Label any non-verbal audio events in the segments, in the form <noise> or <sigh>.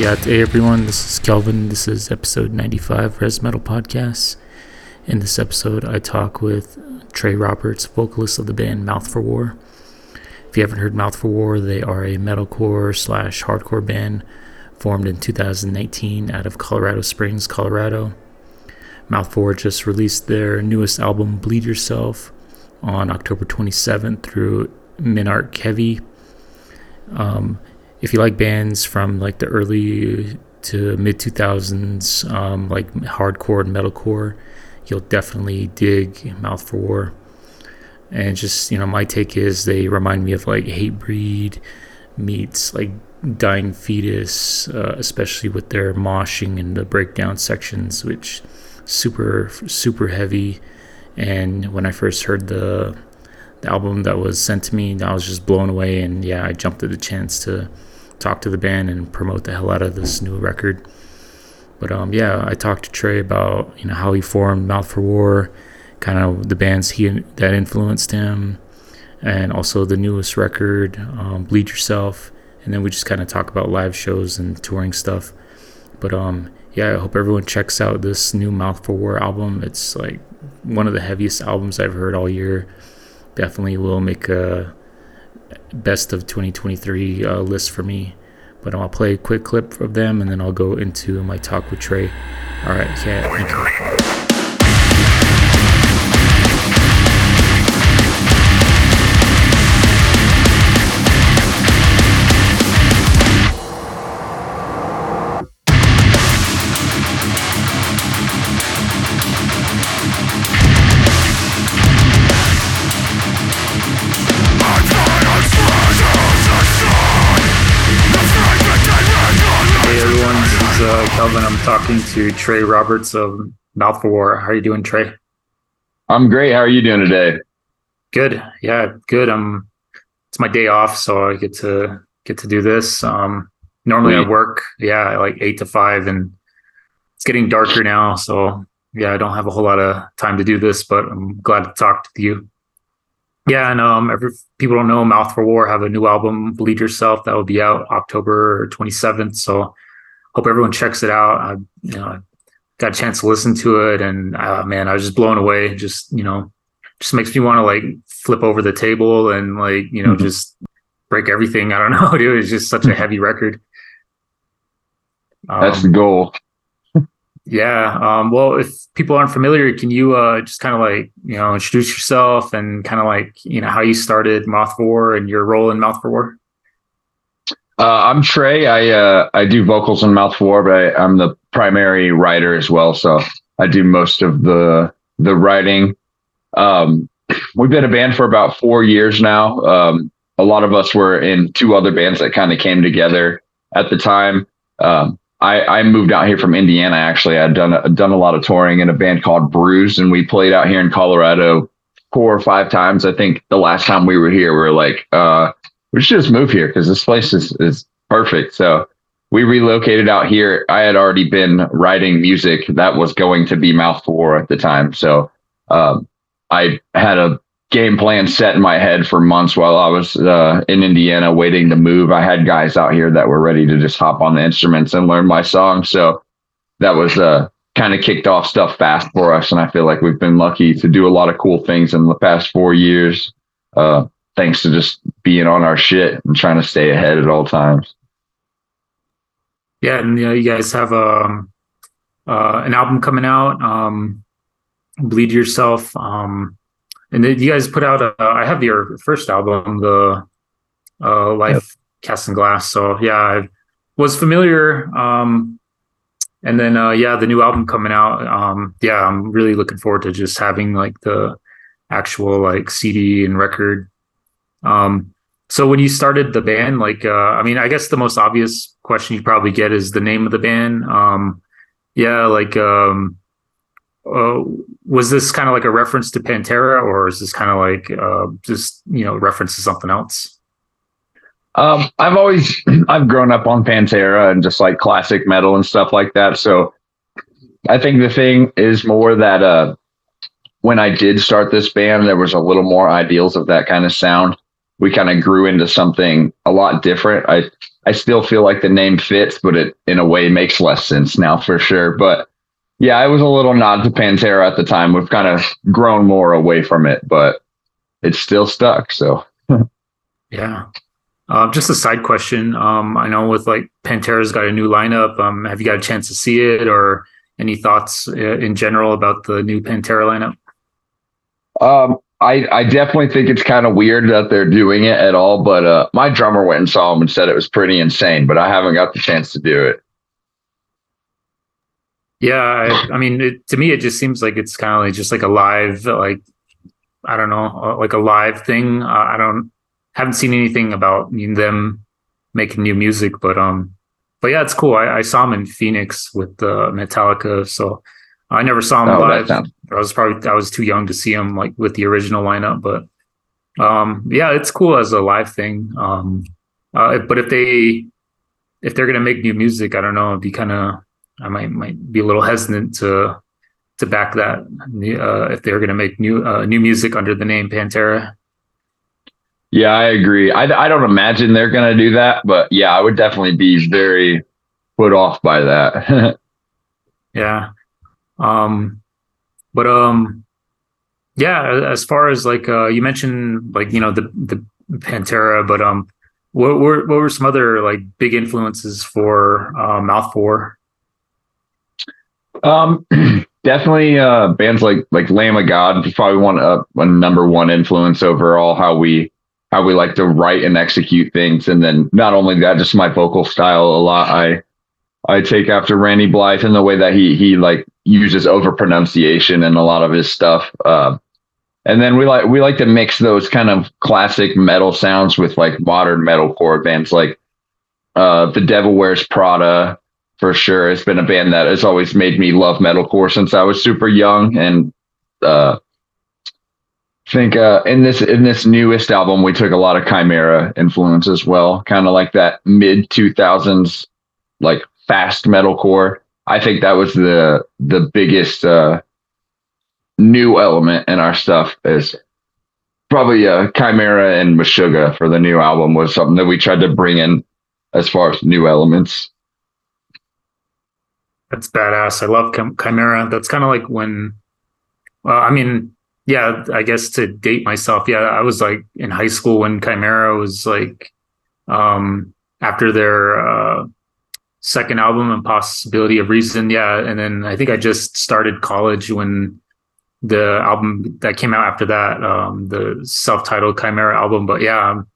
Yeah, hey everyone, this is Kelvin. This is episode 95 Res Metal Podcast. In this episode, I talk with Trae Roberts, vocalist of the band Mouth for War. If you haven't heard Mouth for War, they are a metalcore slash hardcore band formed in 2019 out of Colorado Springs, Colorado. Mouth for War just released their newest album, Bleed Yourself, on October 27th through MNRK Heavy. Um, if you like bands from like the early to mid 2000s, um, like hardcore and metalcore, you'll definitely dig Mouth for War. And just, you know, my take is they remind me of like Hatebreed meets like Dying Fetus, uh, especially with their moshing and the breakdown sections, which super, super heavy. And when I first heard the, the album that was sent to me, I was just blown away. And yeah, I jumped at the chance to talk to the band and promote the hell out of this new record. But um, yeah, I talked to Trae about you know how he formed Mouth for War, kind of the bands he that influenced him, and also the newest record, um, Bleed Yourself. And then we just kind of talk about live shows and touring stuff. But um, yeah, I hope everyone checks out this new Mouth for War album. It's like one of the heaviest albums I've heard all year. Definitely will make a best of 2023 uh, list for me. But I'll play a quick clip of them and then I'll go into my talk with Trae. All right, yeah, you. Kelvin. I'm talking to Trae Roberts of Mouth for War. How are you doing, Trae? I'm great. How are you doing today? Good. Yeah, good. Um, it's my day off, so I get to get to do this. Um, normally I work, yeah, like eight to five, and it's getting darker now, so yeah, I don't have a whole lot of time to do this, but I'm glad to talk to you. Yeah, and um, every people don't know Mouth for War have a new album, Bleed Yourself, that will be out October 27th. So hope everyone checks it out. I, you know, got a chance to listen to it, and uh, man, I was just blown away. Just you know, just makes me want to like flip over the table and like you know mm-hmm. just break everything. <laughs> I don't know, dude. It's just such a heavy record. Um, That's the goal. <laughs> yeah. Um, well, if people aren't familiar, can you uh, just kind of like you know introduce yourself and kind of like you know how you started Mouth for War and your role in Mouth for War? Uh, I'm Trae. I uh, I do vocals in Mouth War, but I, I'm the primary writer as well. So I do most of the the writing. Um, we've been a band for about four years now. Um, a lot of us were in two other bands that kind of came together at the time. Um, I, I moved out here from Indiana. Actually, I'd done a, done a lot of touring in a band called Bruise, and we played out here in Colorado four or five times. I think the last time we were here, we were like, uh, we should just move here because this place is, is perfect. So we relocated out here. I had already been writing music that was going to be Mouth for War at the time. So um, I had a game plan set in my head for months while I was uh, in Indiana waiting to move. I had guys out here that were ready to just hop on the instruments and learn my songs. So that was uh, kind of kicked off stuff fast for us. And I feel like we've been lucky to do a lot of cool things in the past four years. Uh, thanks to just being on our shit and trying to stay ahead at all times. Yeah, and you know, you guys have um, uh, an album coming out, um, "Bleed Yourself," um, and then you guys put out. A, I have your first album, the uh, "Life yep. Casting Glass." So yeah, I was familiar. Um, and then uh, yeah, the new album coming out. Um, yeah, I'm really looking forward to just having like the actual like CD and record um, so when you started the band, like, uh, I mean, I guess the most obvious question you probably get is the name of the band. Um, yeah, like, um, uh, was this kind of like a reference to Pantera, or is this kind of like uh, just you know reference to something else? Um, I've always <clears throat> I've grown up on Pantera and just like classic metal and stuff like that. So I think the thing is more that uh, when I did start this band, there was a little more ideals of that kind of sound we kind of grew into something a lot different. I I still feel like the name fits, but it in a way makes less sense now for sure. But yeah, I was a little nod to Pantera at the time. We've kind of grown more away from it, but it's still stuck. So <laughs> yeah. Uh, just a side question. Um, I know with like Pantera's got a new lineup. Um, have you got a chance to see it, or any thoughts uh, in general about the new Pantera lineup? Um, I, I definitely think it's kind of weird that they're doing it at all, but uh, my drummer went and saw them and said it was pretty insane, but I haven't got the chance to do it. Yeah, I, I mean, it, to me, it just seems like it's kind of like just like a live, like I don't know, uh, like a live thing. Uh, I don't haven't seen anything about them making new music, but um, but yeah, it's cool. I, I saw them in Phoenix with uh, Metallica, so I never saw them oh, live. I was probably I was too young to see them like with the original lineup, but um, yeah, it's cool as a live thing. Um, uh, but if they if they're gonna make new music, I don't know. It'd be kind of I might might be a little hesitant to to back that uh, if they're gonna make new uh, new music under the name Pantera. Yeah, I agree. I, I don't imagine they're gonna do that, but yeah, I would definitely be very put off by that. <laughs> yeah. Um, but um, yeah, as far as like uh, you mentioned, like you know the the Pantera, but um, what were what were some other like big influences for uh, Mouth Four? Um, <clears throat> definitely uh, bands like like Lamb of God is probably one uh, a number one influence overall. How we how we like to write and execute things, and then not only that, just my vocal style a lot. I I take after Randy Blythe in the way that he he like uses over pronunciation and a lot of his stuff. Uh, and then we like we like to mix those kind of classic metal sounds with like modern metalcore bands like uh, the Devil Wears Prada for sure. It's been a band that has always made me love metalcore since I was super young. And uh, think uh, in this in this newest album we took a lot of Chimaira influence as well, kind of like that mid two thousands like fast metalcore. I think that was the the biggest uh, new element in our stuff is probably uh, Chimaira and Meshuggah for the new album was something that we tried to bring in as far as new elements. That's badass. I love Chimaira. That's kind of like when, well, I mean, yeah, I guess to date myself, yeah, I was like in high school when Chimaira was like, um, after their uh, second album, Impossibility of Reason, yeah, and then I think I just started college when the album that came out after that, um, the self-titled Chimaira album. But yeah, I'm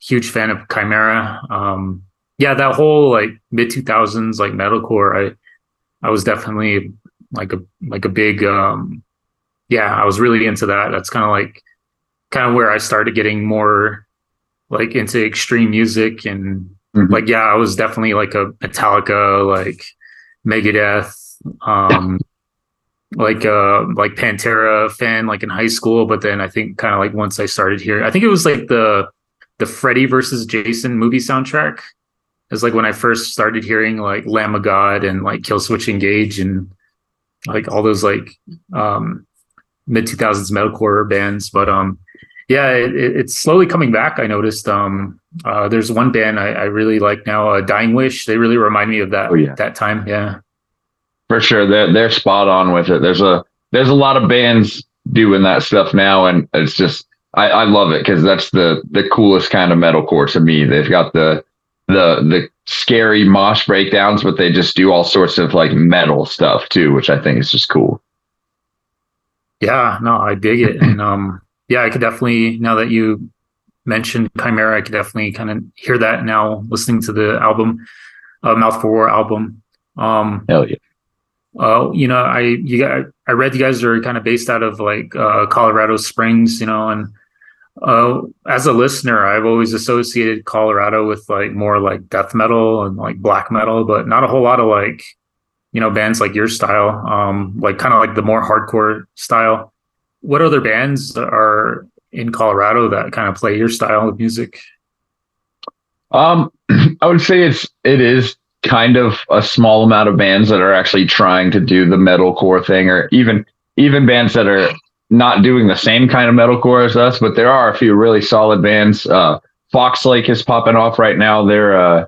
huge fan of Chimaira. Um, yeah, that whole like mid two thousands like metalcore, I I was definitely like a like a big um, yeah, I was really into that. That's kind of like kind of where I started getting more like into extreme music and mm-hmm. like yeah, I was definitely like a Metallica, like Megadeth, um, like uh like Pantera fan like in high school, but then I think kind of like once I started here, I think it was like the the Freddy versus Jason movie soundtrack. It's like when I first started hearing like Lamb of God and like Killswitch Engage and like all those like um mid 2000s metalcore bands but um yeah it, it's slowly coming back i noticed um uh there's one band i, I really like now uh, dying wish they really remind me of that oh, yeah. that time yeah for sure they're they're spot on with it. There's a there's a lot of bands doing that stuff now, and it's just I, I love it because that's the the coolest kind of metalcore to me. They've got the the the scary mosh breakdowns, but they just do all sorts of like metal stuff too, which I think is just cool. Yeah, no, I dig it, and um, yeah, I could definitely now that you mentioned Chimaira, I could definitely kind of hear that now listening to the album, uh, Mouth for War album. Um, Hell yeah uh, you know, I you got I read you guys are kind of based out of like uh, Colorado Springs, you know, and uh, as a listener, I've always associated Colorado with like more like death metal and like black metal, but not a whole lot of like you know bands like your style, um, like kind of like the more hardcore style. What other bands are in Colorado that kind of play your style of music? Um, <clears throat> I would say it's it is kind of a small amount of bands that are actually trying to do the metalcore thing, or even even bands that are not doing the same kind of metalcore as us. But there are a few really solid bands. Uh, Fox Lake is popping off right now. They're uh,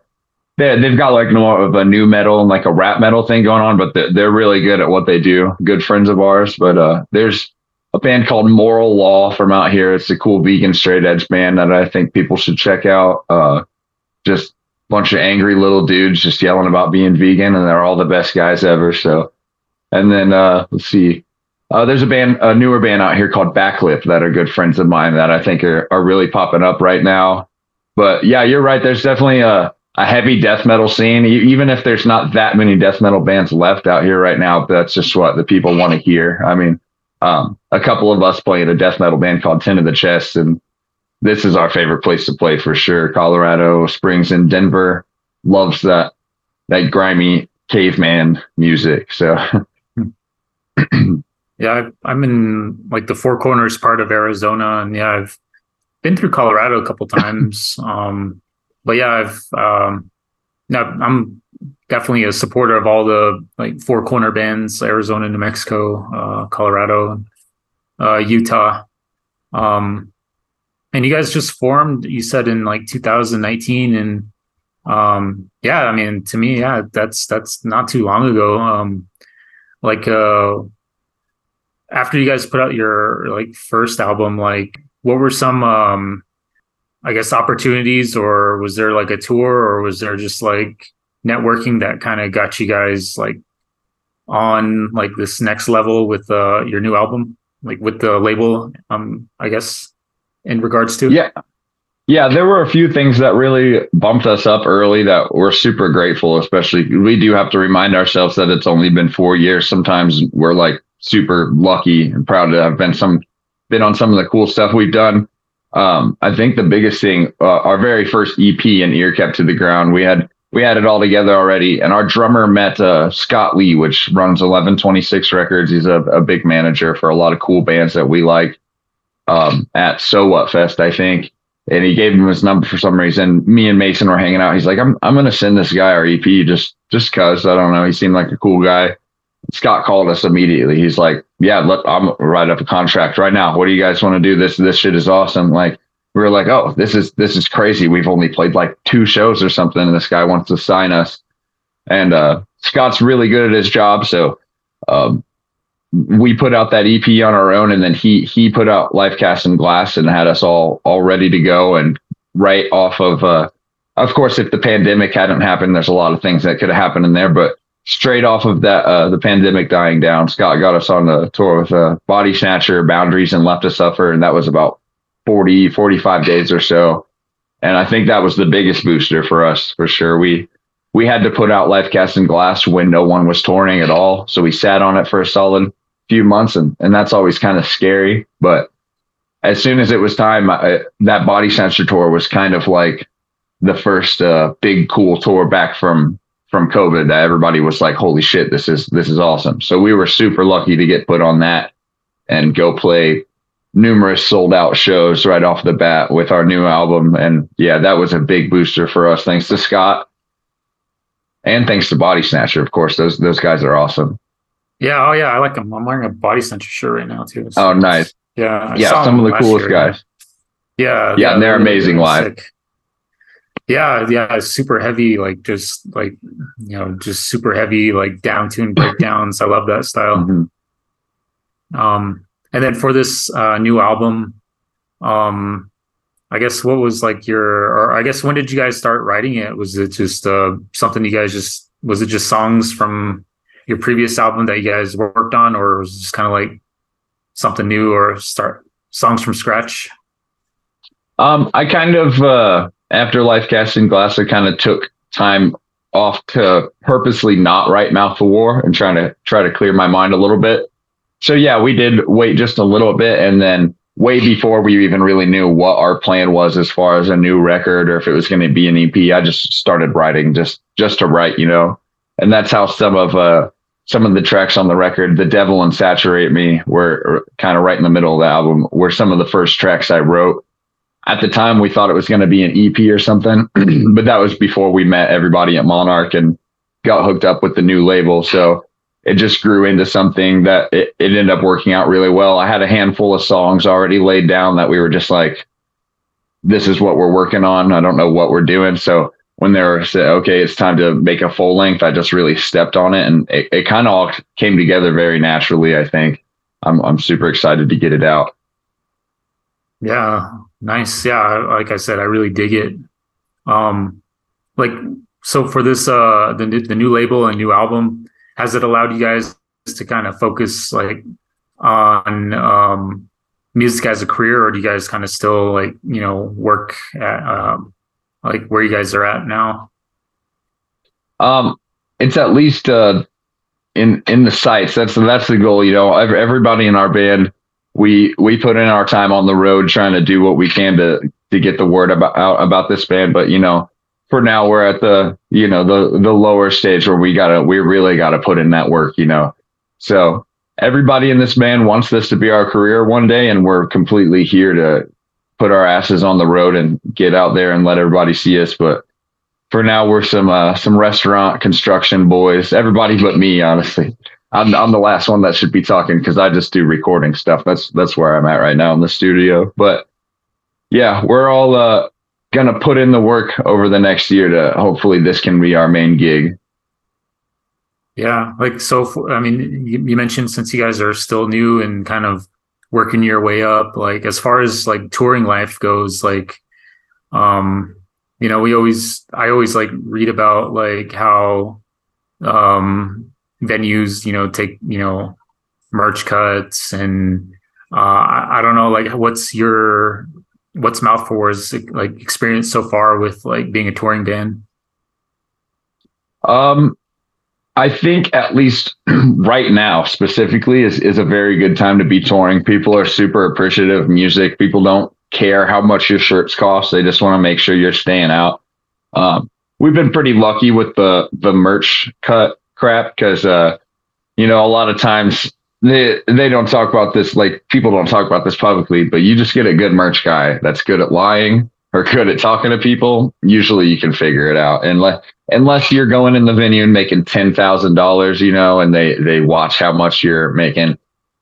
they they've got like more of a nu metal and like a rap metal thing going on, but they're, they're really good at what they do. Good friends of ours. But uh, there's a band called Moral Law from out here. It's a cool vegan straight edge band that I think people should check out. Uh, just a bunch of angry little dudes just yelling about being vegan, and they're all the best guys ever. So, and then uh, let's see. Uh, there's a band, a newer band out here called Backlip that are good friends of mine that I think are, are really popping up right now. But yeah, you're right. There's definitely a, a heavy death metal scene, even if there's not that many death metal bands left out here right now. That's just what the people want to hear. I mean, um, a couple of us play in a death metal band called Ten of the Chest, and this is our favorite place to play for sure. Colorado Springs and Denver loves that that grimy caveman music. So. <laughs> yeah, I'm in like the Four Corners part of Arizona, and yeah, I've been through Colorado a couple <laughs> times. um, but yeah, I've um, now I'm definitely a supporter of all the like four corner bands: Arizona, New Mexico, uh, Colorado, uh, Utah. Um, and you guys just formed. You said in like 2019, and um, yeah, I mean, to me, yeah, that's that's not too long ago. Um, like uh, after you guys put out your like first album, like what were some um I guess opportunities or was there like a tour or was there just like networking that kind of got you guys like on like this next level with uh your new album like with the label um I guess in regards to Yeah. Yeah, there were a few things that really bumped us up early that we're super grateful, especially we do have to remind ourselves that it's only been 4 years. Sometimes we're like super lucky and proud to have been some been on some of the cool stuff we've done. Um, I think the biggest thing, uh, our very first EP and Ear Kept to the Ground, we had we had it all together already, and our drummer met uh, Scott Lee, which runs Eleven Twenty Six Records. He's a, a, big manager for a lot of cool bands that we like. Um, at So What Fest, I think, and he gave him his number for some reason. Me and Mason were hanging out. He's like, "I'm I'm gonna send this guy our EP just just cause I don't know. He seemed like a cool guy." Scott called us immediately. He's like, "Yeah, look, I'm write up a contract right now. What do you guys want to do? This this shit is awesome." Like we were like, "Oh, this is this is crazy. We've only played like two shows or something, and this guy wants to sign us." And uh, Scott's really good at his job, so um, we put out that EP on our own, and then he he put out Life Casting Glass and had us all all ready to go. And right off of, uh, of course, if the pandemic hadn't happened, there's a lot of things that could have happened in there, but straight off of that, uh, the pandemic dying down, Scott got us on the tour with uh, Body Snatcher, Boundaries, and Left to Suffer. And that was about 40, 45 days or so. And I think that was the biggest booster for us, for sure. We, we had to put out Life Casting Glass when no one was touring at all. So we sat on it for a solid few months, and, and that's always kind of scary. But as soon as it was time, I, that Body Snatcher tour was kind of like the first uh, big cool tour back from from COVID that everybody was like, holy shit, this is this is awesome. So we were super lucky to get put on that and go play numerous sold out shows right off the bat with our new album. And yeah, that was a big booster for us. Thanks to Scott. And thanks to Body Snatcher, of course. Those those guys are awesome. Yeah, oh yeah, I like them. I'm wearing a Body Snatcher shirt right now too. So oh, nice. Yeah, I yeah, some of the coolest year, guys. Yeah, yeah, and they're amazing live. Sick yeah yeah super heavy like just like you know just super heavy like down tune breakdowns i love that style mm-hmm. um and then for this uh new album um i guess what was like your or i guess when did you guys start writing it was it just uh something you guys just was it just songs from your previous album that you guys worked on or was it just kind of like something new or start songs from scratch um i kind of uh after Life Casting Glass, I kind of took time off to purposely not write Mouth for War and trying to try to clear my mind a little bit. So yeah, we did wait just a little bit, and then way before we even really knew what our plan was as far as a new record or if it was going to be an EP, I just started writing just just to write, you know. And that's how some of uh some of the tracks on the record, The Devil and Saturate Me, were kind of right in the middle of the album, were some of the first tracks I wrote at the time we thought it was going to be an EP or something, <clears throat> but that was before we met everybody at Monarch and got hooked up with the new label. So it just grew into something that it, it ended up working out really well. I had a handful of songs already laid down that we were just like, this is what we're working on. I don't know what we're doing. So when they were said, okay, it's time to make a full length, I just really stepped on it and it, it kind of all came together very naturally. I think I'm, I'm super excited to get it out. Yeah. Nice. Yeah. Like I said, I really dig it. Um, like, so for this, uh, the, the new label and new album, has it allowed you guys to kind of focus like on, um, music as a career or do you guys kind of still like, you know, work at, um, like where you guys are at now? Um, it's at least uh, in in the sights. That's that's the goal. You know, everybody in our band, we we put in our time on the road trying to do what we can to to get the word about out about this band. But you know, for now we're at the you know the the lower stage where we gotta we really gotta put in that work. You know, so everybody in this band wants this to be our career one day, and we're completely here to put our asses on the road and get out there and let everybody see us. But for now, we're some uh, some restaurant construction boys. Everybody but me, honestly. I'm I'm the last one that should be talking because I just do recording stuff. That's that's where I'm at right now in the studio. But yeah, we're all uh, gonna put in the work over the next year to hopefully this can be our main gig. Yeah, like so. I mean, you, you mentioned since you guys are still new and kind of working your way up like as far as like touring life goes like um you know we always i always like read about like how um venues you know take you know merch cuts and uh I, I don't know like what's your what's mouth for is like experience so far with like being a touring band um I think at least <clears throat> right now specifically is is a very good time to be touring. People are super appreciative of music. People don't care how much your shirts cost. They just want to make sure you're staying out. Um, we've been pretty lucky with the the merch cut crap because uh, you know a lot of times they they don't talk about this like people don't talk about this publicly, but you just get a good merch guy that's good at lying or good at talking to people. Usually you can figure it out. Like unless you're going in the venue and making ten thousand dollars, you know, and they they watch how much you're making.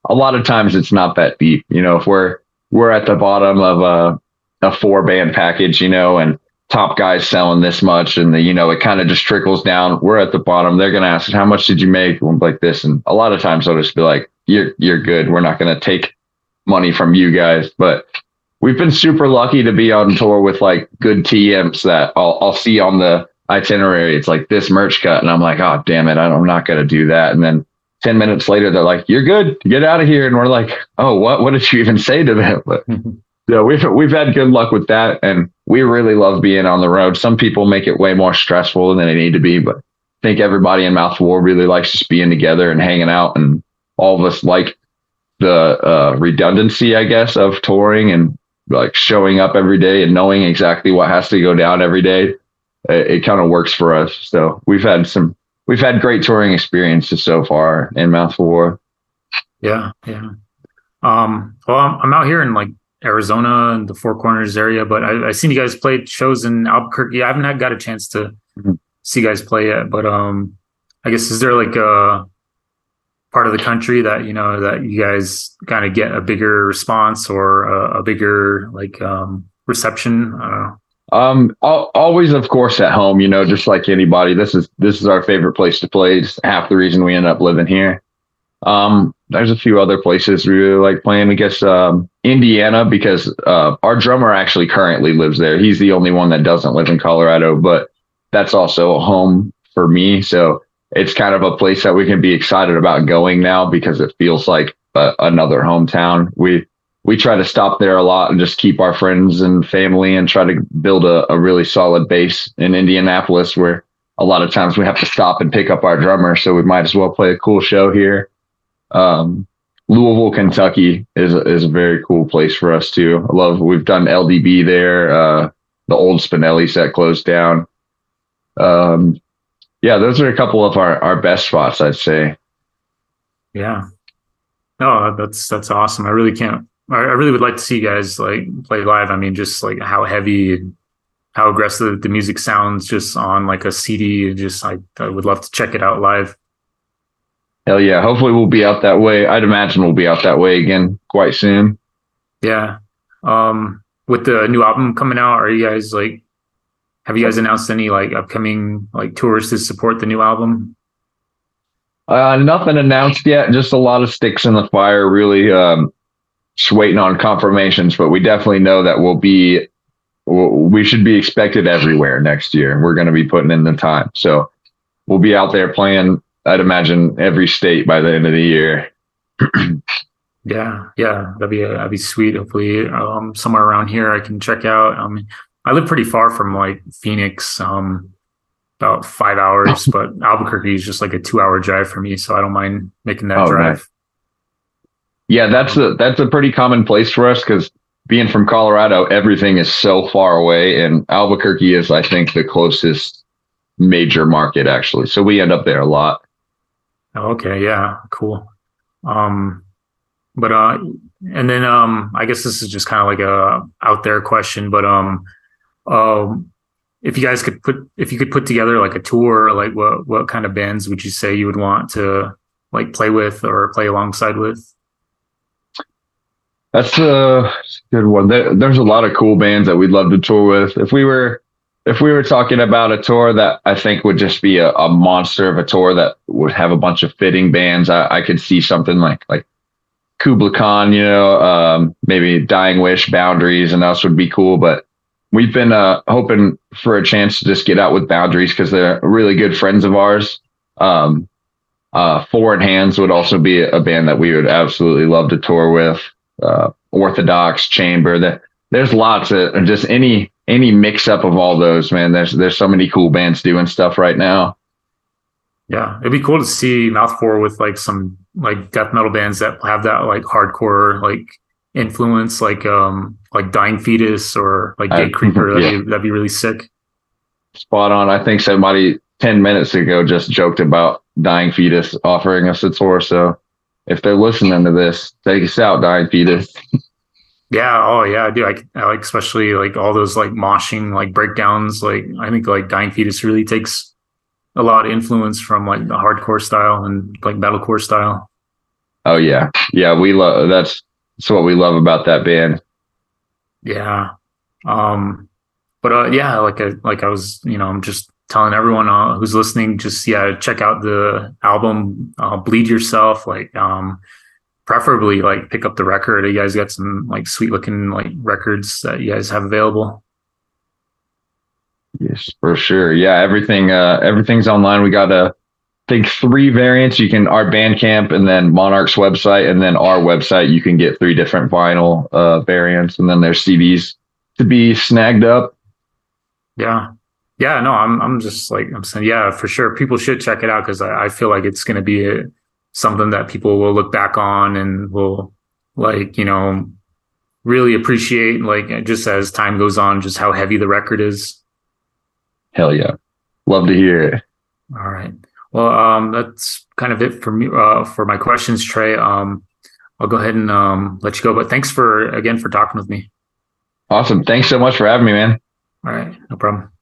A lot of times it's not that deep, you know. If we're we're at the bottom of a a four band package, you know, and top guys selling this much, and the you know it kind of just trickles down. We're at the bottom. They're gonna ask, "How much did you make?" Like this, and a lot of times they'll just be like, "You're you're good. We're not gonna take money from you guys." But we've been super lucky to be on tour with like good TMs that I'll I'll see on the itinerary. It's like this merch cut. And I'm like, oh, damn it. I'm not going to do that. And then 10 minutes later, they're like, you're good. Get out of here. And we're like, oh, what, what did you even say to them? <laughs> But <laughs> so we've, we've had good luck with that. And we really love being on the road. Some people make it way more stressful than it need to be, but I think everybody in Mouth War really likes just being together and hanging out. And all of us like the uh, redundancy, I guess, of touring and like showing up every day and knowing exactly what has to go down every day it, it kind of works for us. So we've had some we've had great touring experiences so far in Mouth War. Yeah, yeah. Um, well, I'm, I'm out here in like Arizona and the Four Corners area, but I, I seen you guys play shows in Albuquerque. I haven't got a chance to mm-hmm. see you guys play yet, but um, I guess is there like a part of the country that you know that you guys kind of get a bigger response or a, a bigger like um reception? Um, always, of course, at home. You know, just like anybody, this is this is our favorite place to play. It's half the reason we end up living here. Um, there's a few other places we really like playing. I guess um, Indiana because uh, our drummer actually currently lives there. He's the only one that doesn't live in Colorado, but that's also a home for me. So it's kind of a place that we can be excited about going now because it feels like a, another hometown. We we try to stop there a lot and just keep our friends and family and try to build a, a really solid base in Indianapolis where a lot of times we have to stop and pick up our drummer. So we might as well play a cool show here. Um, Louisville, Kentucky is is a very cool place for us too. I love, we've done LDB there. Uh, the old Spinelli set closed down. Um, yeah, those are a couple of our, our best spots, I'd say. Yeah. No, that's, that's awesome. I really can't I really would like to see you guys like play live. I mean, just like how heavy and how aggressive the music sounds just on like a CD. Just I, I would love to check it out live. Hell yeah. Hopefully we'll be out that way. I'd imagine we'll be out that way again quite soon. Yeah. Um with the new album coming out, are you guys like have you guys announced any like upcoming like tours to support the new album? Uh, nothing announced yet. Just a lot of sticks in the fire. Really, um, just waiting on confirmations. But we definitely know that we'll be we should be expected everywhere next year. We're going to be putting in the time. So we'll be out there playing, I'd imagine, every state by the end of the year. <clears throat> yeah, yeah, that'd be that'd be sweet. Hopefully, um, somewhere around here I can check out. Mean, I live pretty far from like Phoenix, um, about five hours, <laughs> but Albuquerque is just like a two-hour drive for me, so I don't mind making that oh, drive. Nice. Yeah, that's a that's a pretty common place for us because being from Colorado, everything is so far away, and Albuquerque is, I think, the closest major market actually. So we end up there a lot. Okay, yeah, cool. Um, but uh, and then um, I guess this is just kind of like a out there question, but um, um, if you guys could put if you could put together like a tour, like what what kind of bands would you say you would want to like play with or play alongside with? That's a good one. There, there's a lot of cool bands that we'd love to tour with. If we were if we were talking about a tour that I think would just be a, a monster of a tour that would have a bunch of fitting bands, I, I could see something like like Kublai Khan, you know, um, maybe Dying Wish, Boundaries, and us would be cool. But we've been uh, hoping for a chance to just get out with Boundaries because they're really good friends of ours. Um, uh, Hands would also be a band that we would absolutely love to tour with uh, Orthodox Chamber. That there's lots of just any any mix up of all those. Man, there's there's so many cool bands doing stuff right now. Yeah, it'd be cool to see Mouth Four with like some like death metal bands that have that like hardcore like influence, like um like Dying Fetus or like Gatecreeper. That'd, yeah. be, that'd be really sick. Spot on. I think somebody ten minutes ago just joked about Dying Fetus offering us a tour. So if they're listening to this, take us out, dying fetus. <laughs> Yeah. Oh, yeah. I do. I, I, like especially like all those like moshing like breakdowns. Like I think like dying fetus really takes a lot of influence from like the hardcore style and like metalcore style. Oh yeah, yeah. We love that's that's what we love about that band. Yeah. Um. But uh, yeah, like I like I was, you know, I'm just telling everyone uh, who's listening, just yeah, check out the album, uh, Bleed Yourself. Like, um, preferably like pick up the record. You guys got some like sweet looking like records that you guys have available. Yes, for sure. Yeah, everything uh, everything's online. We got a think three variants. You can our Bandcamp and then Monarch's website and then our website. You can get three different vinyl uh, variants and then there's CDs to be snagged up. Yeah, yeah, no, I'm I'm just like I'm saying, yeah, for sure. People should check it out because I, I, feel like it's going to be a, something that people will look back on and will like you know really appreciate like just as time goes on, just how heavy the record is. Hell yeah, love to hear it. All right, well, um, that's kind of it for me uh, for my questions, Trae. Um, I'll go ahead and um, let you go, but thanks for again for talking with me. Awesome, thanks so much for having me, man. All right, no problem.